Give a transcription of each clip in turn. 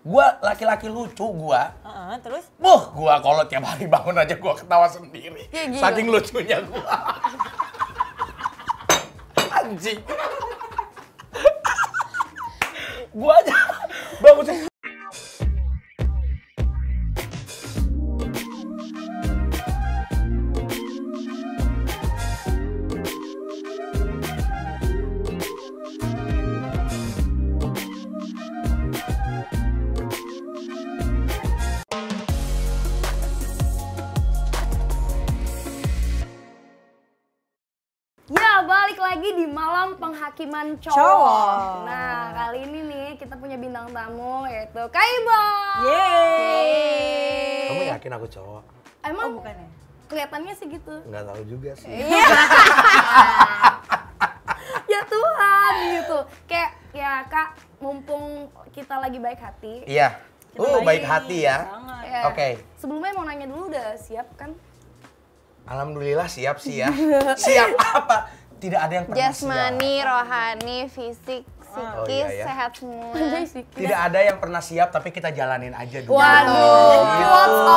Gua laki-laki lucu gua. Heeh, terus? Buh, gua kalau tiap hari bangun aja gua ketawa sendiri. Ya, gila. Saking lucunya gua. Anjing. gua aja bangun penghakiman cowok. Cowok. Nah, kali ini nih kita punya bintang tamu yaitu Kaibo. Yeay. Kamu yakin aku cowok? Emang Oh, bukan ya? kelihatannya sih gitu. Nggak tahu juga sih. ya Tuhan gitu. Kayak ya Kak, mumpung kita lagi baik hati. Iya. Kita Uh, baik hati ya. Banget. ya, Oke. Sebelumnya mau nanya dulu udah siap kan? Alhamdulillah siap sih ya. siap apa? Tidak ada yang pernah siap. Jasmani, rohani, fisik, Oh, psikis, iya, ya. sehat semua. Tidak ada yang pernah siap tapi kita jalanin aja dulu. Waduh,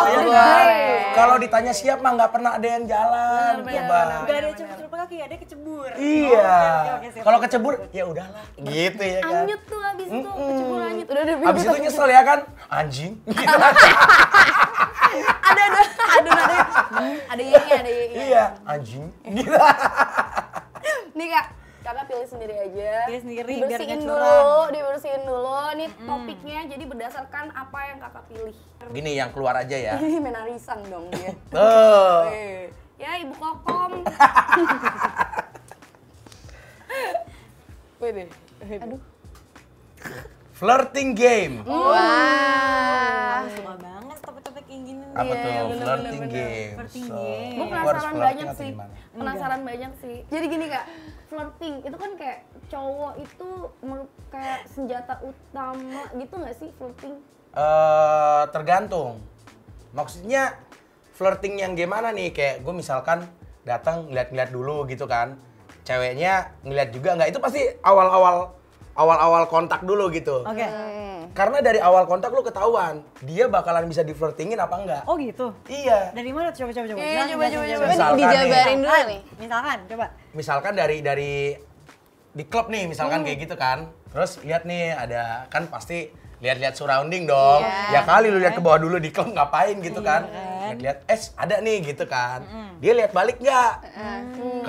Gitu, ya kan? Kalau ditanya siap mah nggak pernah ada yang jalan, coba. Gak ada cebur kaki, ada kecebur. Iya. Siap. Kalau kecebur ya udahlah, gitu ya kan. Anyut tuh abis itu, kecebur anyut. Udah udah. Abis itu nyesel ya kan, anjing. Gitu. ada ada ada ada ada iya ada iya. iya, anjing. Gitu. Nih kak, kakak pilih sendiri aja. Pilih sendiri, biar Dibersihin dulu, dibersihin dulu. Ini topiknya jadi berdasarkan apa yang kakak pilih. Gini yang keluar aja ya. Ini menarisan dong dia. Tuh. Eh, Ya ibu kokom. Wede. Aduh. Flirting game. Wah. Suka Apa tuh? Iya, bener, flirting bener, game. Flirting So, game. Gue penasaran banyak sih. Penasaran banyak sih. Jadi gini kak, flirting itu kan kayak cowok itu kayak senjata utama gitu nggak sih flirting? Eh, tergantung. Maksudnya flirting yang gimana nih? Kayak gue misalkan datang ngeliat-ngeliat dulu gitu kan. Ceweknya ngeliat juga nggak? Itu pasti awal-awal awal-awal kontak dulu gitu. Oke. Karena dari awal kontak lu ketahuan dia bakalan bisa di flirtingin apa enggak. Oh gitu. Iya. Dari mana? Coba coba coba. Iya, Jelasin, coba, coba, coba. Coba Misalkan dijabarin nih. dulu nih. Misalkan, coba. Misalkan dari dari di klub nih misalkan kayak gitu kan. Terus lihat nih ada kan pasti lihat-lihat surrounding dong. Iya. Ya kali lu lihat ke bawah dulu di klub ngapain gitu kan. Lihat-lihat eh ada nih gitu kan. Dia lihat balik nggak?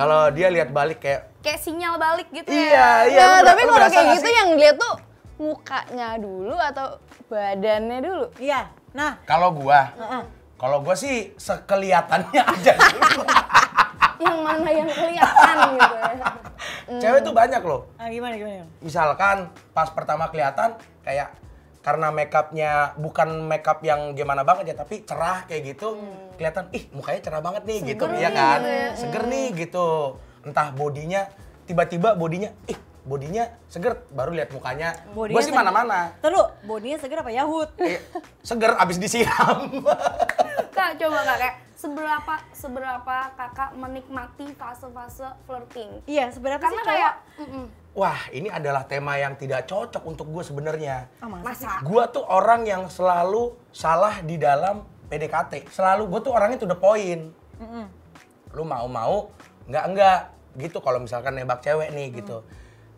Kalau dia lihat balik kayak Kayak sinyal balik gitu iya ya. iya. Nah, lu- tapi lu kalau kayak gitu sih? yang dia tuh mukanya dulu atau badannya dulu? Iya. Nah. Kalau gua Heeh. kalau gua sih sekelihatannya aja. Yang mana yang kelihatan gitu ya. Cewek tuh banyak loh. Ah, gimana gimana? misalkan pas pertama kelihatan kayak karena makeupnya bukan makeup yang gimana banget ya tapi cerah kayak gitu kelihatan ih mukanya cerah banget nih gitu ya kan seger nih gitu entah bodinya tiba-tiba bodinya ih bodinya seger baru lihat mukanya gue sih mana-mana Terus, bodinya seger apa Yahut? Eh, seger abis disiram Kak coba kak kayak seberapa seberapa kakak menikmati fase-fase flirting? Iya, seberapa Karena sih kayak mm-mm. wah ini adalah tema yang tidak cocok untuk gue sebenarnya Oh, masa? Gua tuh orang yang selalu salah di dalam PDKT. Selalu gue tuh orangnya tuh the point. Mm-mm. Lu mau-mau, nggak enggak gitu. Kalau misalkan nembak cewek nih gitu.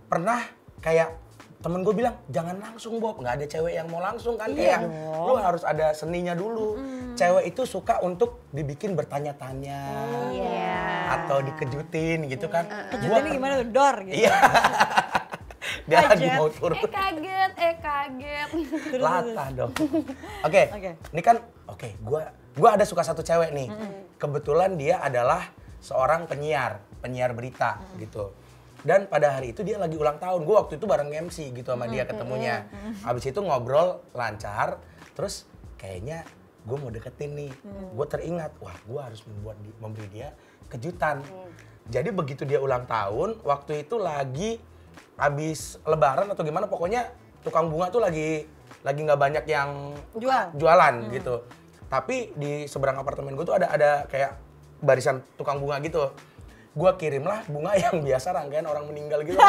Pernah kayak temen gue bilang jangan langsung Bob, nggak ada cewek yang mau langsung kan kayak lu harus ada seninya dulu. Cewek itu suka untuk dibikin bertanya-tanya Iya. atau dikejutin gitu kan. Gua Kejutannya gimana tuh? Dor gitu. Iya. Dia lagi Kaget. mau turun. eh kaget, eh kaget. Latah dong. Oke, Oke. ini kan oke, gua gua ada suka satu cewek nih. Kebetulan dia adalah seorang penyiar, penyiar berita gitu. Dan pada hari itu dia lagi ulang tahun. Gua waktu itu bareng MC gitu sama dia ketemunya. Habis itu ngobrol lancar, terus kayaknya gue mau deketin nih. Gue teringat, wah gue harus membuat di- memberi dia kejutan. Jadi begitu dia ulang tahun, waktu itu lagi habis lebaran atau gimana pokoknya tukang bunga tuh lagi lagi nggak banyak yang Jual. jualan gitu. Tapi di seberang apartemen gue tuh ada ada kayak barisan tukang bunga gitu. Gua kirimlah bunga yang biasa rangkaian orang meninggal gitu.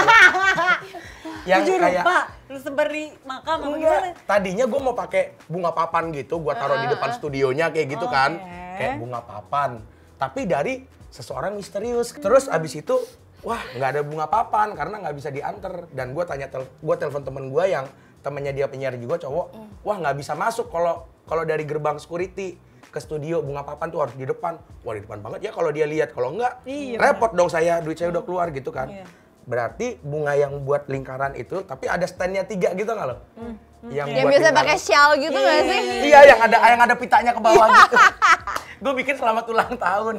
yang Jujur kayak lupa, lu sebar di makam apa gimana? Tadinya gue mau pakai bunga papan gitu, gua taruh di depan studionya kayak gitu kan, Oke. kayak bunga papan. Tapi dari seseorang misterius. Terus abis itu, wah nggak ada bunga papan karena nggak bisa diantar. Dan gue tanya, tel gue telepon temen gue yang temennya dia penyiar juga cowok, wah nggak bisa masuk kalau kalau dari gerbang security ke studio bunga papan tuh harus di depan. Wah di depan banget ya kalau dia lihat, kalau enggak Iya, repot dong saya, duit saya udah keluar gitu kan. Iya. Berarti bunga yang buat lingkaran itu, tapi ada standnya tiga gitu nggak lo? Yang, Yang buat biasa pakai shawl gitu nggak sih? Iya, yang ada yang ada pitanya ke bawah gitu. gue bikin selamat ulang tahun.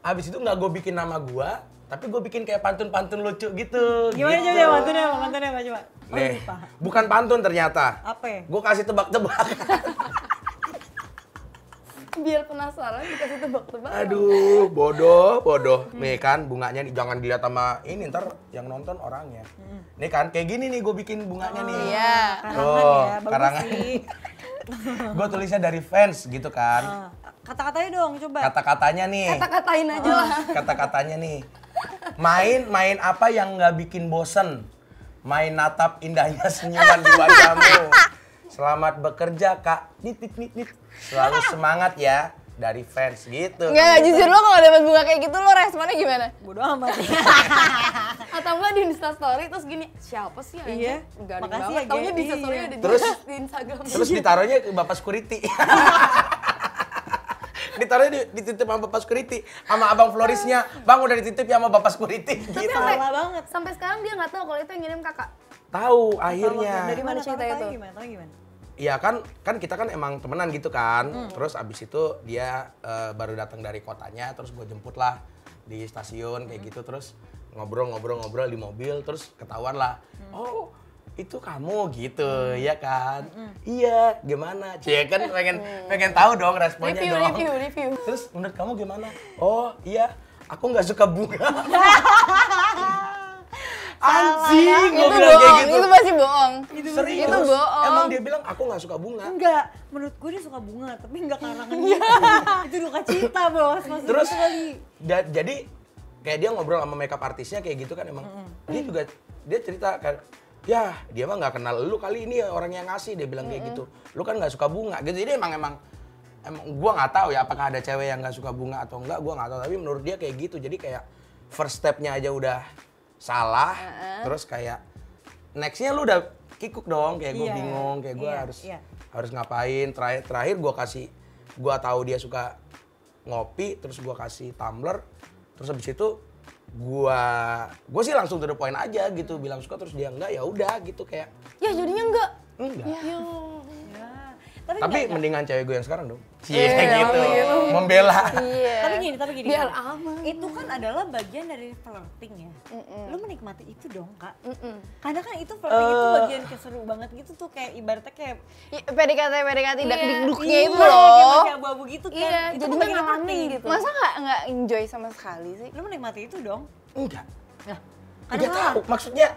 Habis itu nggak gue bikin nama gue, tapi gue bikin kayak pantun-pantun lucu gitu. Gimana gitu. coba mantannya apa? Mantannya apa coba? Oh, Nih, lupa. bukan pantun ternyata. Apa ya? Gue kasih tebak-tebak. Biar penasaran dikasih tebak-tebak. Aduh, bodoh, bodoh. Nih kan bunganya nih jangan dilihat sama ini ntar yang nonton orangnya. Nih kan kayak gini nih gue bikin bunganya nih. Iya. Karangan Tuh, ya, bagus karangan. sih. gue tulisnya dari fans gitu kan. Ah, Kata-katanya dong coba. Kata-katanya nih. Kata-katain aja lah. kata-katanya nih. Main main apa yang nggak bikin bosen? Main natap indahnya senyuman di wajahmu. Selamat bekerja kak. Nit nit nit nit. Selalu semangat ya dari fans gitu. Enggak, enggak, jujur lo kalau dapat bunga kayak gitu lo responnya gimana? Bodoh amat. Atau enggak di Instastory terus gini, siapa sih yang Iya. Garing Makasih banget. ya, Taunya Ge. di Instastory Iya. ada Terus? di Instagram. Terus ditaruhnya ke bapak security. ditaruhnya di, dititip sama bapak security sama abang florisnya bang udah dititip ya sama bapak security Tapi gitu. sampai, Salah banget. sampai sekarang dia nggak tahu kalau itu yang ngirim kakak. tahu akhirnya Dari mana cerita itu? Gimana? Tahu gimana? Iya kan, kan kita kan emang temenan gitu kan. Hmm. Terus abis itu dia eh, baru datang dari kotanya, terus gue jemput lah di stasiun kayak Hmm. gitu. Terus ngobrol-ngobrol-ngobrol di mobil, terus ketahuan lah. Hmm. Oh itu kamu gitu, ya kan? Iya, gimana? Cie kan pengen pengen tahu dong responnya Review, dong. review, review. Terus menurut kamu gimana? Oh iya, aku nggak suka bunga. Anjing, gue itu bilang kayak bohong, gitu. itu pasti bohong. Serius? Itu bohong. Emang dia bilang aku nggak suka bunga. Enggak, menurut gue dia suka bunga, tapi enggak karangan gitu. itu duka cita, Bos. Maksudnya Terus itu kali. da- jadi kayak dia ngobrol sama makeup artisnya kayak gitu kan emang dia juga dia cerita kan ya dia mah nggak kenal lu kali ini orang yang ngasih dia bilang kayak gitu lu kan nggak suka bunga gitu jadi emang emang emang gua nggak tahu ya apakah ada cewek yang nggak suka bunga atau enggak gua nggak tahu tapi menurut dia kayak gitu jadi kayak first stepnya aja udah salah terus kayak nextnya lu udah kikuk dong kayak gue Iya, bingung kayak gue iya, harus iya. harus ngapain terakhir terakhir gue kasih gue tahu dia suka ngopi terus gue kasih tumbler terus habis itu gua gue sih langsung to the point aja gitu bilang suka terus dia enggak ya udah gitu kayak Ya jadinya enggak. enggak Ya. Tapi, tapi enggak, mendingan cewek gue yang sekarang dong Iya, Cie gitu membela Iya. tapi gini, tapi gini. Biar aman. Itu kan adalah bagian dari flirting ya. Lu menikmati itu dong, Kak. Mm-mm. Karena kan itu flirting itu Eh. bagian keseru banget gitu tuh kayak ibaratnya kayak Iya, PDKT PDKT tidak Iya. dikduknya itu kayak loh. masih abu-abu gitu kan. Iya, itu kan bagian ngalamin flirting. gitu. Masa nggak nggak enjoy sama sekali sih? Lu menikmati itu dong. enggak Nah, enggak karena tahu maksudnya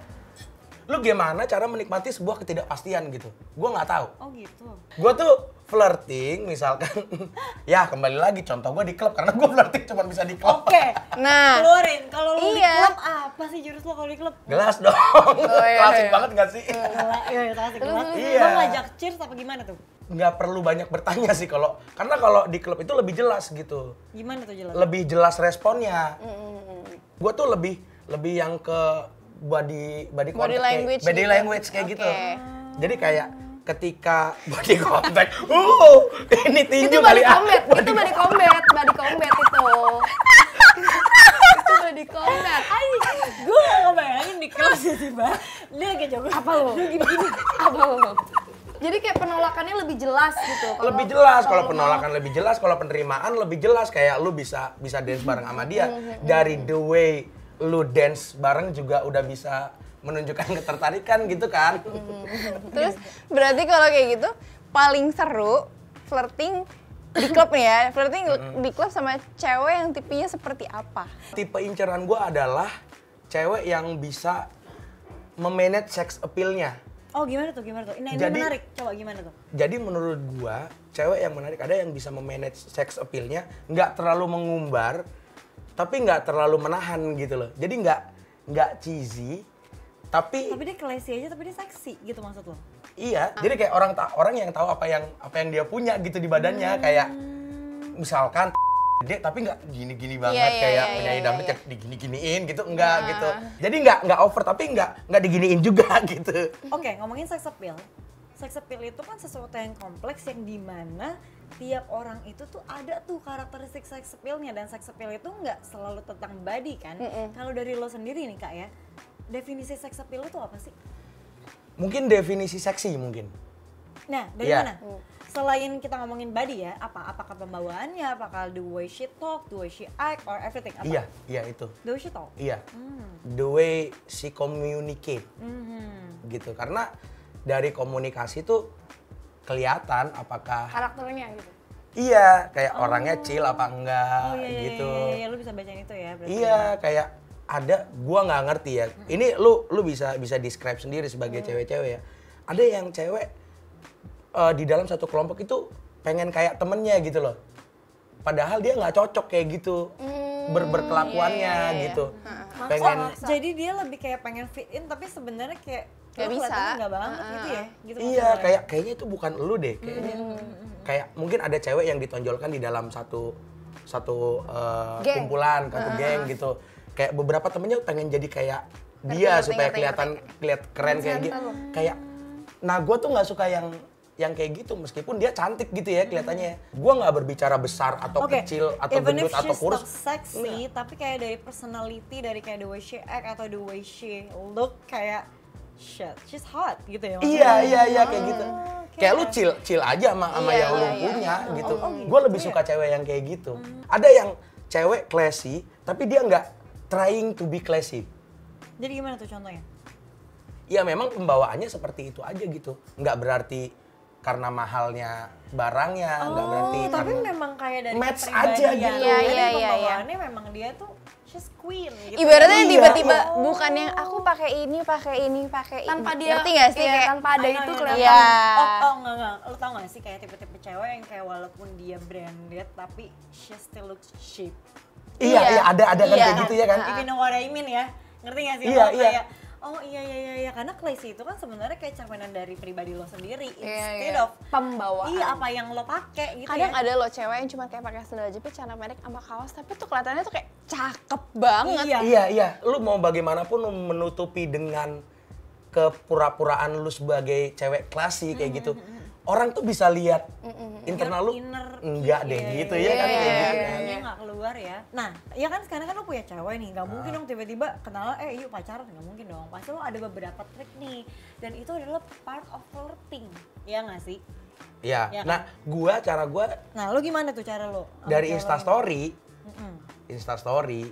lu gimana cara menikmati sebuah ketidakpastian gitu gue nggak tahu Oh gitu. gue tuh flirting misalkan ya kembali lagi contoh gue di klub karena gue flirting cuma bisa di klub Oke. Nah, Keluarin kalau lu di Iya. klub apa sih jurus lo kalau di klub? gelas dong iya, klasik iya. banget gak sih iya, iya, klasik banget. terus, Iya. Lo ngajak cheers apa gimana tuh? nggak perlu banyak bertanya sih kalau karena kalau di klub itu lebih jelas gitu Gimana tuh jelas? lebih jelas responnya gue tuh lebih lebih yang ke body body, contact kayak- language body gitu. language kayak gitu Oke. jadi kayak ketika body contact uh ini tinju Itu kali body ah. combat, itu body combat, body combat itu. itu body combat. gue gak ngebayangin di klub tiba-tiba dia kayak jago Apa lo? gini-gini Apa lo? Jadi kayak penolakannya lebih jelas gitu. Kalau- lebih jelas kalau penolakan lebih jelas kalau penerimaan lebih jelas kayak lu bisa bisa dance bareng sama dia dari the way lu dance bareng juga udah bisa menunjukkan ketertarikan gitu kan. Terus berarti kalau kayak gitu paling seru flirting di klub nih ya, flirting di klub sama cewek yang tipenya seperti apa? tipe inceran gue adalah cewek yang bisa memanage sex appeal-nya. Oh gimana tuh gimana tuh? Ini, ini Jadi- menarik. Coba gimana tuh? jadi menurut gua cewek yang menarik ada yang bisa memanage sex appeal-nya nggak terlalu mengumbar tapi nggak terlalu menahan gitu loh. Jadi nggak nggak cheesy, tapi, Tapi dia classy aja, tapi dia seksi gitu maksud lo. iya. Jadi kayak orang orang yang tahu apa yang apa yang dia punya gitu di badannya kayak misalkan gede tapi nggak gini-gini banget Iya, iya, kayak iya, penyanyi iya, dangdut iya. yang digini-giniin gitu enggak Nah. gitu. Jadi nggak nggak over tapi nggak nggak diginiin juga gitu. Oke, ngomongin sex appeal. Sex appeal itu kan sesuatu yang kompleks yang di mana tiap orang itu tuh ada tuh karakteristik sex appealnya dan sex appeal itu nggak selalu tentang body kan. Kalau dari lo sendiri nih kak ya, definisi sex appeal itu apa sih? Mungkin definisi seksi mungkin. Nah, dari Iya. mana? Selain kita ngomongin body ya, apa? Apakah pembawaannya, apakah the way she talk, the way she act, or everything? Apa? Iya, iya itu. The way she talk. Iya. The way she communicate Mhm. gitu. Karena dari komunikasi tuh kelihatan apakah Karakternya gitu. iya kayak orangnya chill apa enggak Oh iya, iya, gitu. iya, iya, iya, lu bisa bacain itu ya berarti. Iya, kayak ada gua nggak ngerti ya. Ini lu lu bisa bisa describe sendiri sebagai cewek-cewek ya. Ada yang cewek eh, di dalam satu kelompok itu pengen kayak temennya gitu loh. Padahal dia nggak cocok kayak gitu ber berkelakuannya iya, iya, iya. gitu. Oh, Pengen jadi dia lebih kayak pengen fit in tapi sebenarnya kayak Nggak lu bisa. nggak banget gitu ya gitu Iya, kayak kayaknya itu bukan lu deh, kayaknya. Kayak mungkin ada cewek yang ditonjolkan di dalam satu satu Geng. kumpulan, satu geng gitu. Kayak beberapa temennya pengen jadi kayak dia ngerti, supaya ngerti, kelihatan kelihat keren kayak gitu. Kayak nah gue tuh nggak suka yang yang kayak gitu meskipun dia cantik gitu ya kelihatannya. Gua nggak berbicara besar atau Oke, kecil atau even gendut atau kurus. not sexy, tapi kayak dari personality, dari kayak the way she act atau the way she look kayak shit, she's hot gitu ya maksudnya. Iya iya iya kayak gitu. oke. Kayak lu chill chill aja sama sama Iya, yang lu iya, iya. punya gitu. Oh, gitu Gue lebih ya? suka cewek yang kayak gitu. Ada yang cewek classy tapi dia nggak trying to be classy. Jadi gimana tuh contohnya? Ya memang pembawaannya seperti itu aja gitu. Nggak berarti karena mahalnya barangnya, nggak berarti Oh, tapi karena memang kayak dari Match aja gitu. Iya, iya, iya, iya. pembawaannya memang dia tuh she's queen gitu. Ibaratnya Iya, tiba-tiba iya. bukan yang aku pakai ini, pakai ini, pakai ini. Tanpa dia Ngerti gak sih iya, kayak tanpa ada know, itu I know. kelihatan. Iya. Oh, oh enggak enggak. Lo tau gak sih kayak tipe-tipe cewek yang kayak walaupun dia branded tapi she still looks cheap. Iya, Iya. iya ada ada kan Iya. kayak gitu ya kan. If you know what I mean ya. Ngerti gak sih? Iya, Lo iya. Kayak, oh iya iya iya iya karena classy itu kan sebenarnya kayak cerminan dari pribadi lo sendiri Iya, instead iya. of Pembawaan. iya apa yang lo pakai gitu kadang ya. ada loh cewek yang cuma kayak pakai sandal jepit, celana pendek sama kaos, tapi tuh kelihatannya tuh kayak cakep banget. Iya. Iya, iya. Lu mau bagaimanapun lu menutupi dengan kepura-puraan lu sebagai cewek klasik kayak gitu. Orang tuh bisa lihat internal lu Inner enggak deh iya, gitu iya, ya kan iya, kayak iya, gitu iya, kan. iya, nggak keluar ya. Nah, ya kan sekarang kan lo punya cewek nih, nggak mungkin Ah. dong tiba-tiba kenal eh yuk pacaran nggak mungkin dong. Pasti lo ada beberapa trik nih, dan itu adalah part of flirting, ya nggak sih? Iya. Iya kan? Nah, gua cara gua Nah, lo gimana tuh cara lo? sama dari Insta story. Insta story.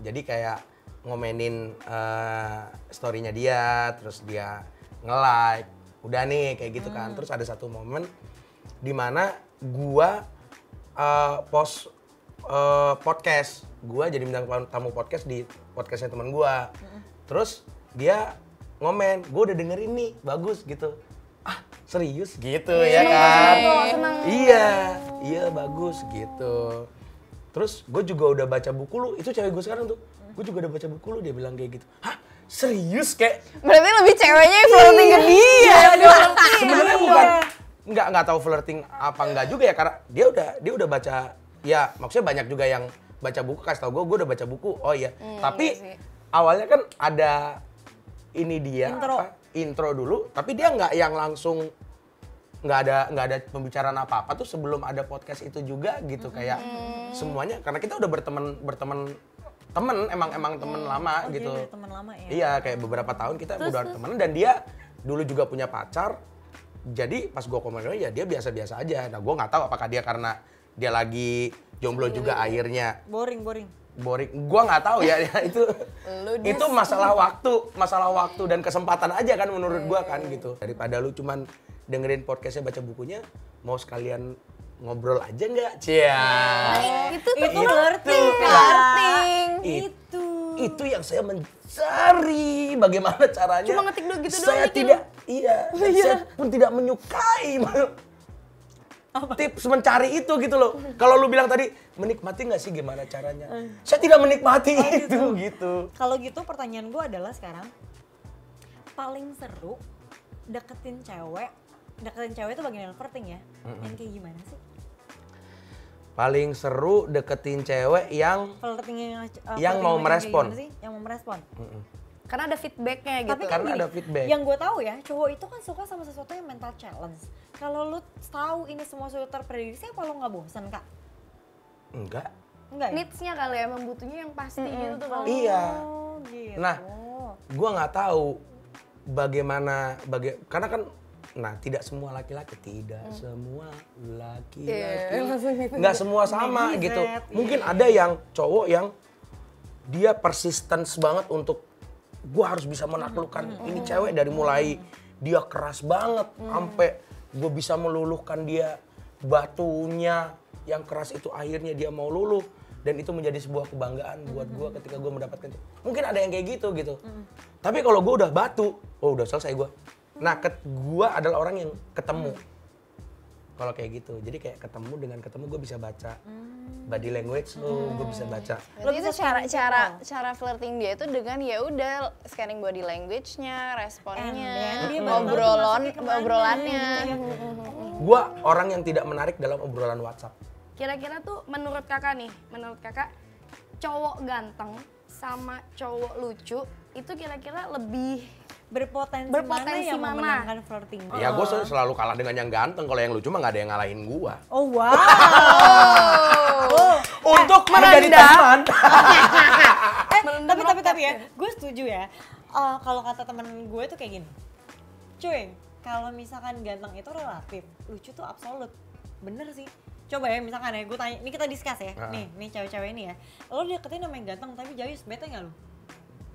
Jadi kayak ngomenin eh, story-nya dia, terus dia nge-like. Udah nih kayak gitu kan. Terus ada satu momen di mana gua eh, post eh, podcast. Gua jadi bintang tamu podcast di podcastnya teman gua. Terus dia ngomen, gue udah dengerin nih, bagus gitu. Ah, serius gitu ya kan? Iya, iya bagus gitu. Terus gue juga udah baca buku lu, itu cewek gue sekarang tuh. Gue juga udah baca buku lu, dia bilang kayak gitu. Hah, serius kayak? Berarti lebih ceweknya yang flirting ke dia. Sebenarnya bukan nggak nggak tahu flirting apa enggak juga ya karena dia udah dia udah baca ya maksudnya banyak juga yang baca buku kasih tau gue gue udah baca buku oh iya tapi iya awalnya kan ada ini dia Intro. apa, intro dulu tapi dia nggak yang langsung nggak ada nggak ada pembicaraan apa apa tuh sebelum ada podcast itu juga gitu kayak semuanya karena kita udah berteman berteman temen emang emang temen lama Oh, gitu teman lama ya? Iya, kayak beberapa tahun kita udah temen dan dia dulu juga punya pacar. Jadi pas gue komen ya dia biasa-biasa aja. Nah gue nggak tahu apakah dia karena dia lagi jomblo juga akhirnya Boring, boring. boring. Gue nggak tahu ya, ya itu itu masalah waktu, masalah waktu dan kesempatan aja kan menurut gue kan gitu. Daripada lu cuman dengerin podcastnya baca bukunya, mau sekalian ngobrol aja nggak? Cia. Itu tuh Itu flirting? Flirting. Itu. itu yang saya mencari bagaimana caranya Cuma ngetik dulu gitu doang, saya Nikin. tidak iya dan saya pun tidak menyukai tips mencari itu gitu loh. Kalau lu bilang tadi menikmati nggak sih gimana caranya? Saya tidak menikmati itu gitu. Kalau gitu pertanyaan gue adalah sekarang paling seru deketin cewek, deketin cewek itu bagian yang flirting ya. Yang kayak gimana sih? Paling seru deketin cewek yang Flirting yang uh, Yang flirting mau merespon. Yang mau merespon. Karena ada feedbacknya gitu. Tapi kan Karena gini, ada feedback. Yang gue tahu ya, cowok itu kan suka sama sesuatu yang mental challenge. Kalau lu tahu ini semua sudah terprediksi, apa lu nggak bosan kak? enggak. Enggak ya? Needs-nya kali ya, emang butuhnya yang pasti gitu tuh. Iya. Oh, gitu. Nah, gua nggak tahu bagaimana baga karena kan nah tidak semua laki-laki tidak semua laki-laki. Nggak semua sama Maybe gitu. That, mungkin iya. ada yang cowok yang dia persistence banget untuk gua harus bisa menaklukkan ini cewek dari mulai dia keras banget sampai gue bisa meluluhkan dia batunya yang keras itu akhirnya dia mau luluh. Dan itu menjadi sebuah kebanggaan buat gua ketika gua mendapatkan mungkin ada yang kayak gitu gitu. Tapi kalau gue udah batu oh udah selesai gua nah ket, gua adalah orang yang ketemu. Kalau kayak gitu jadi kayak ketemu dengan ketemu gue bisa baca body language lo gue bisa baca. Itu bisa cara cara cara flirting dia itu dengan ya udah scanning body language-nya, And responnya, then dia baru tahu tuh ngobrolan masuknya ke mana, ngobrolannya. gitu ya. gua orang yang tidak menarik dalam obrolan WhatsApp. Kira-kira tuh menurut kakak nih, menurut kakak cowok ganteng sama cowok lucu itu kira-kira lebih Berpotensi, Berpotensi mana yang mana? memenangkan flirting? Ya gue selalu kalah dengan yang ganteng. Kalau yang lucu mah nggak ada yang ngalahin gua. Oh wow. Oh. Untuk menjadi teman. eh tapi tapi tapi ya, gue setuju ya. Eh, kalau kata temen gue tuh kayak gini, cuy, kalau misalkan ganteng itu relatif, lucu tuh absolut, bener sih. Coba ya misalkan ya, gue tanya, ini kita discuss ya, Ah. nih, nih cewek-cewek ini ya, lo deketin sama yang ganteng tapi jayus, bete nggak lo?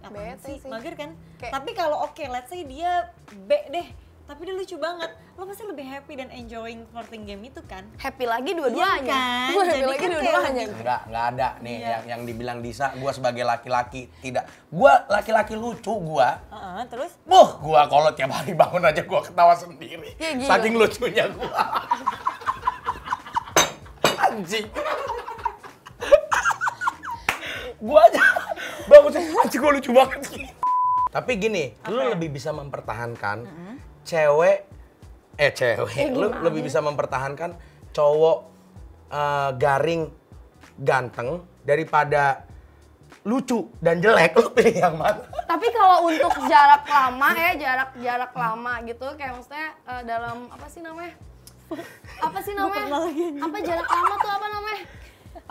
Bete sih, sih. mager kan? Kayak- Tapi kalau oke, let's say dia B deh, tapi dia lucu banget, lo pasti lebih happy dan enjoying flirting game itu kan? happy lagi Iya dua-duanya. kan? Gue happy Jadi lagi kan dua-duanya. Enggak, enggak ada nih Iya. yang yang dibilang Disa, gua sebagai laki-laki tidak. Gua laki-laki lucu gua. Heeh, terus Buh, gua kalau tiap hari bangun aja gua ketawa sendiri. Ya. Saking lucunya gua. Anjing. Gua aja bangun sendiri, anjing gua lucu banget sih. Tapi gini, lu ya? lebih bisa mempertahankan cewek eh cewek, lu lebih bisa mempertahankan cowok eh, garing ganteng daripada lucu dan jelek lu pilih yang mana? Tapi kalau untuk jarak lama ya, jarak jarak lama gitu, kayak maksudnya eh, dalam apa sih namanya? Apa sih namanya? Apa jarak lama tuh apa namanya?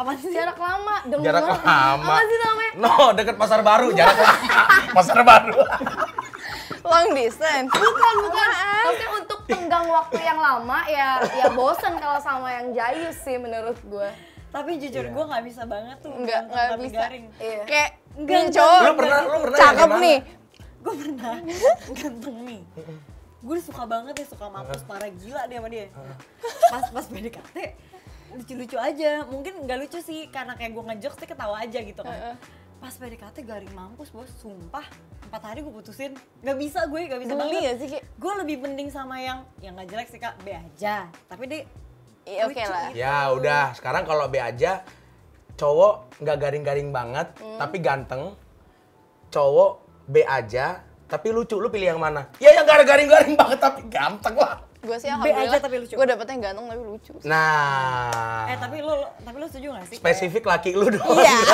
Apa sih? Jarak lama, denger. Jarak lama. Apa sih namanya? No, deket pasar baru, jarak lama. Pasar baru. Long distance. Bukan, bukan. Maksudnya untuk tenggang waktu yang lama ya ya bosen kalau sama yang jayus sih menurut gue. Tapi jujur Iya. gue nggak bisa banget tuh enggak tapi bisa. garing. Iya. Kayak enggak. cowok Lu pernah lu pernah cakep nih. Gue pernah ganteng nih. Gue suka banget ya suka mampus parah gila dia sama dia. Pas pas PDKT lucu-lucu aja. Mungkin nggak lucu sih karena kayak gue ngejokes sih ketawa aja gitu kan. Pas PDKT garing mampus bos, sumpah empat hari gue putusin. Nggak bisa gue, nggak bisa Geli banget. nggak sih? Gue lebih mending sama yang yang nggak jelek sih kak, B aja. Tapi dia Iya oke lucu lah. gitu. Ya udah, sekarang kalau B aja cowok nggak garing-garing banget, tapi ganteng. Cowok B aja, tapi lucu. Lu pilih yang mana? Ya yang garing-garing banget tapi ganteng lah. Gue sih B aja tapi lucu. gue dapetnya yang ganteng tapi lucu. Nah, Eh tapi lu tapi lu setuju gak sih? spesifik laki lu dong. Iya.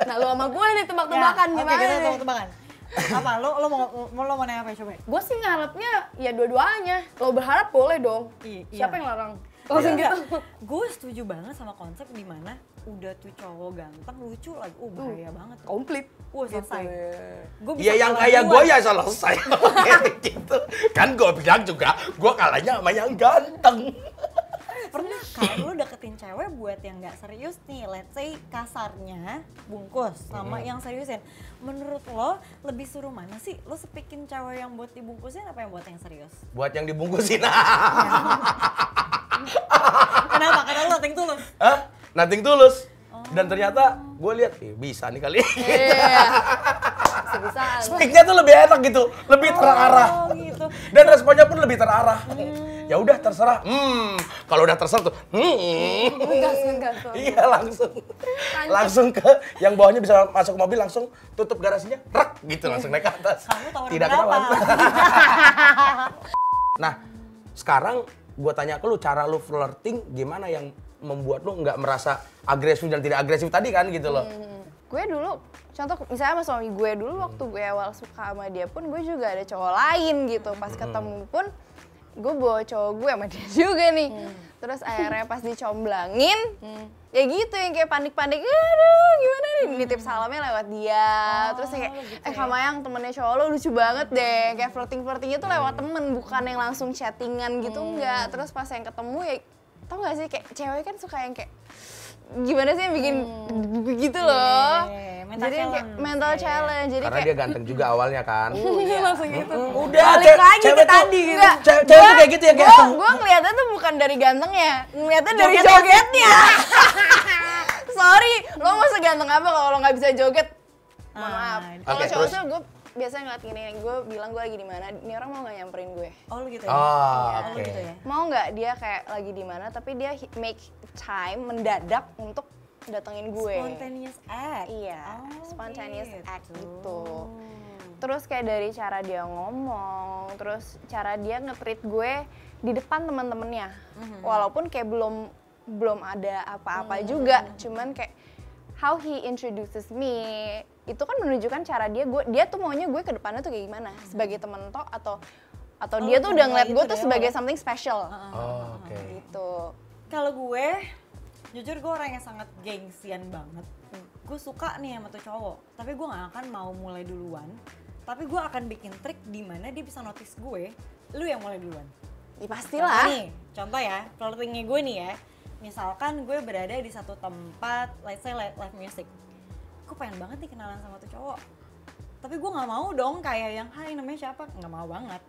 Nah lu sama gue nih Ya, tebak-tebakan Oke, gimana kita nih? tebak-tebakan. Apa? Lo lo mau mau lo mau nanya apa coba? Gue sih ngarepnya ya dua-duanya. Lo berharap boleh dong. Iya, Siapa iya. yang larang? Langsung gitu. Gue setuju banget sama konsep di mana udah tuh cowok ganteng lucu lagi. Uh, bahaya banget. Komplit. Wah, selesai. Gue Iya yang kayak gue ya selesai. Kayak gitu. Kan gue bilang juga, gue kalahnya sama yang ganteng. Pernah kan lo deketin cewek buat yang nggak serius nih, let's say kasarnya bungkus sama yang seriusin. Menurut lo lebih suruh mana sih? Lo sepikin cewek yang buat dibungkusin apa yang buat yang serius? Buat yang dibungkusin. Kenapa? Karena lo ting tulus. Hah? Nothing tulus. Dan ternyata gue lihat, "Ih, bisa nih kali. Iya. Bisa-bisaan. Speaknya tuh lebih enak gitu, lebih terarah. Oh gitu. Dan responnya pun lebih terarah. ya udah terserah. Hmm, kalau udah terserah tuh, hmm. Iya langsung, langsung ke yang bawahnya bisa masuk mobil langsung tutup garasinya, rek gitu langsung naik ke atas. Kamu Tidak ketahuan. nah, sekarang gue tanya ke lu cara lu flirting gimana yang membuat lu nggak merasa agresif dan tidak agresif tadi kan gitu loh. Gue dulu contoh misalnya sama suami gue dulu waktu gue awal suka sama dia pun gue juga ada cowok lain gitu. Pas ketemu pun gue bawa cowok gue sama dia juga nih. Terus akhirnya pas dicomblangin ya gitu yang kayak panik-panik aduh gimana nih? Nitip salamnya lewat dia. Terus yang kayak eh kamayang temennya cowok lo lucu banget deh. Kayak flirting flirtingnya tuh lewat temen bukan yang langsung chattingan gitu enggak. Terus pas yang ketemu ya tau gak sih kayak cewek kan suka yang kayak gimana sih yang bikin begitu loh. Iya, mental jadi yang kayak challenge. mental Iya, iya. challenge jadi Karena kayak dia ganteng juga awalnya kan. Iya, langsung gitu. Udah, Balik lagi cewek ke tuh- tadi gitu. Cewek tuh kayak gitu ya, kayak- Gua, gua ngeliatnya tuh bukan dari gantengnya, ngeliatnya dari Jogetnya. jogetnya. Sorry, lo mau seganteng apa kalau lo nggak bisa joget? Mohon Ah, maaf. oke, Kalau cowok terus? tuh gue biasanya ngeliat gini, gue bilang gue lagi di mana, ini orang mau nggak nyamperin gue? Oh lu gitu ya? Oh, Iya, oke. lu gitu ya? Mau nggak dia kayak lagi di mana, tapi dia make time mendadak untuk datengin gue. Spontaneous act. Iya, Oh, spontaneous act gitu. gitu. Terus kayak dari cara dia ngomong, terus cara dia nge-treat gue di depan teman-temannya. Walaupun kayak belum belum ada apa-apa juga, cuman kayak how he introduces me itu kan menunjukkan cara dia gue dia tuh maunya gue ke depannya tuh kayak gimana sebagai temen toh atau atau Oh, dia tuh udah ngeliat gue tuh sebagai something special Oh, oke. gitu. Kalau gue, jujur gue orang yang sangat gengsian banget. Gue suka nih sama tuh cowok, tapi gue gak akan mau mulai duluan. Tapi gue akan bikin trik di mana dia bisa notice gue, lu yang mulai duluan. Ya, Contoh pastilah. nih, contoh ya, flirtingnya gue nih ya. Misalkan gue berada di satu tempat, let's say live, live music. Gue pengen banget nih kenalan sama tuh cowok. Tapi gue gak mau dong kayak yang, hai namanya siapa? Gak mau banget.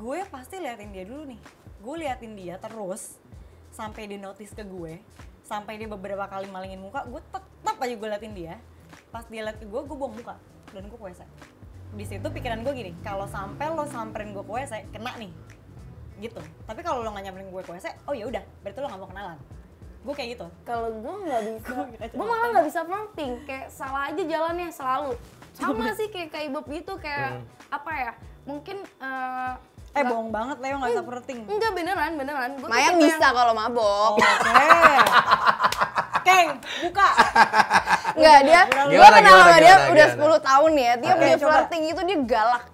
Gue pasti liatin dia dulu nih. Gue liatin dia terus, sampai dia notice ke gue. Sampai dia beberapa kali malingin muka, gue tetap aja gue liatin dia. Pas dia liat ke gue, gue buang muka. Dan gue WC. Di situ pikiran gue gini, kalau sampai lo samperin gue WC, kena nih gitu tapi kalau lo nggak nyamperin gue WC oh ya udah berarti lo nggak mau kenalan gue kayak gitu Kalau gue nggak bisa, gue malah nggak bisa flirting, kayak salah aja jalannya selalu. Sama sih kayak kayak Ibob gitu, kayak apa ya? Mungkin eh, eh bohong banget Leo nggak bisa flirting enggak beneran beneran. Gua tipe bisa yang- kalau mabok. oke Keng buka Enggak, dia gue gimana, kenal sama gimana, dia gimana, udah gimana? 10 tahun ya. Oke, dia coba. flirting itu dia galak.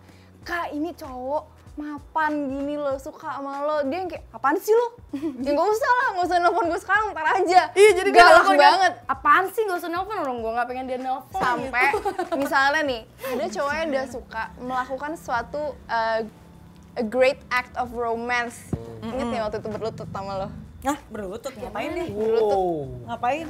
Kak, ini cowok mapan gini loh, suka sama lo. Dia yang kayak, apaan sih lo? ya nggak usah lah, nggak usah nelfon gue sekarang, ntar aja. Iya jadi galak nelfon kan, banget. Apaan sih gak usah nelfon orang gue nggak pengen dia nelfon. Sampai gitu. misalnya nih, ada cowok yang udah suka melakukan suatu uh, a great act of romance. Ingat ya waktu itu berlutut sama lo? nah berlutut? Ngapain nih? Wow. ngapain?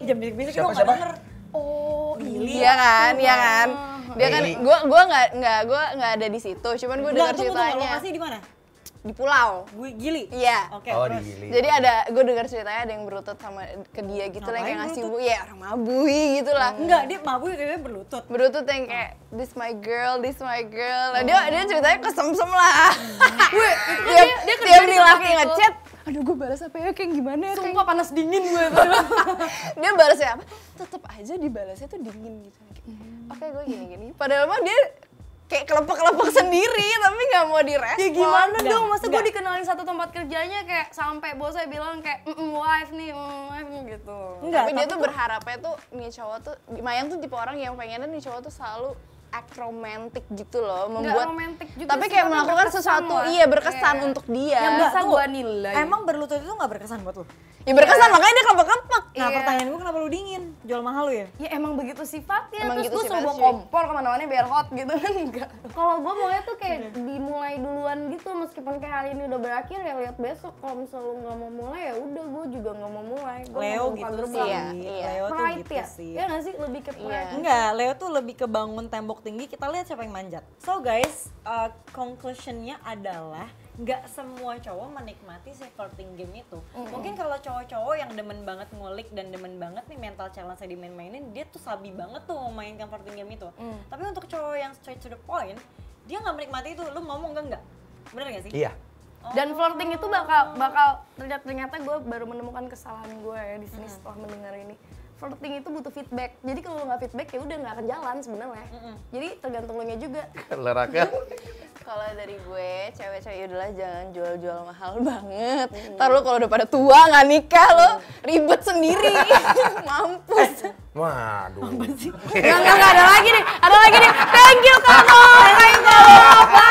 Jam bisik-bisik Siapa, gue nggak siapa? denger. Oh Gili Iya kan, iya kan. Dia kan, gue gua nggak nggak gue nggak ada di situ, cuman gue dengar Enggak, tunggu, tunggu, ceritanya. Lokasi di mana di pulau. gue gili Iya. oke Oh, terus. di Jadi ada, gue dengar ceritanya ada yang berlutut sama ke dia gitu lah, yang kayak ngasih bu, ya orang mabui gitu lah. enggak dia mabuk kayaknya berlutut Berlutut yang kayak this my girl, this my girl. Nah, dia dia ceritanya kesemsem lah. Wih, tiap, dia- dia kerja tiap di nih tempat laki itu. ngechat, aduh gue balas apa ya kayak gimana ya? Kayak, Sumpah panas dingin gue dia balasnya apa? Tetep aja dibalasnya tuh dingin gitu. Oke gue gini-gini. Padahal mah dia kayak kelepek-kelepek sendiri tapi nggak mau direspon. ya gimana Enggak, dong, masa gue dikenalin satu tempat kerjanya kayak sampai bosnya bilang kayak mm wife nih, mm, wife nih," gitu. enggak tapi dia tuh berharapnya tuh nih cowok tuh Mayang tuh tipe orang yang pengennya nih cowok tuh selalu act romantic gitu loh membuat romantic juga tapi kayak melakukan sesuatu lah. iya berkesan Iya. untuk dia. Yang bisa gua nilai. emang berlutut itu nggak berkesan buat lo ya berkesan makanya dia kelepek-kelepek nah Iya. pertanyaan gue kenapa lu dingin? Jual mahal lu ya? Ya emang begitu sifatnya. Emang terus gitu gue suruh bawa kompor ke mana-mana biar hot gitu kan enggak. Kalau gue maunya tuh kayak dimulai duluan gitu meskipun kayak hari ini udah berakhir ya lihat besok. Kalau misalnya lu nggak mau mulai ya udah gue juga nggak mau mulai. Gua Leo mau gitu gerbang. sih. Iya, iya. Leo tuh gitu ya? sih. Ya nggak sih? Lebih ke pride. Iya. Enggak, Leo tuh lebih ke bangun tembok tinggi, kita lihat siapa yang manjat. So guys, uh, conclusionnya adalah nggak semua cowok menikmati si flirting game itu. Mungkin kalau cowok-cowok yang demen banget ngulik dan demen banget nih mental challenge yang dimain-mainin, dia tuh sabi banget tuh memainkan flirting game itu. Mm. Tapi untuk cowok yang straight to the point, dia nggak menikmati itu. Lu ngomong enggak enggak? Bener gak sih? Iya. Dan flirting itu bakal bakal ternyata ternyata gue baru menemukan kesalahan gue ya di sini setelah mendengar ini flirting itu butuh feedback. Jadi kalau lo nggak feedback ya udah nggak akan jalan sebenarnya. Mm -mm. Jadi tergantung lo nya juga. Leraka. kalau dari gue, cewek-cewek ya udahlah jangan jual-jual mahal banget. Mm. Ntar lo kalau udah pada tua nggak nikah lo ribet sendiri, mampus. Eh, waduh. Apa sih? Nggak, nggak, ada lagi nih, ada lagi nih. Thank you kamu, thank you.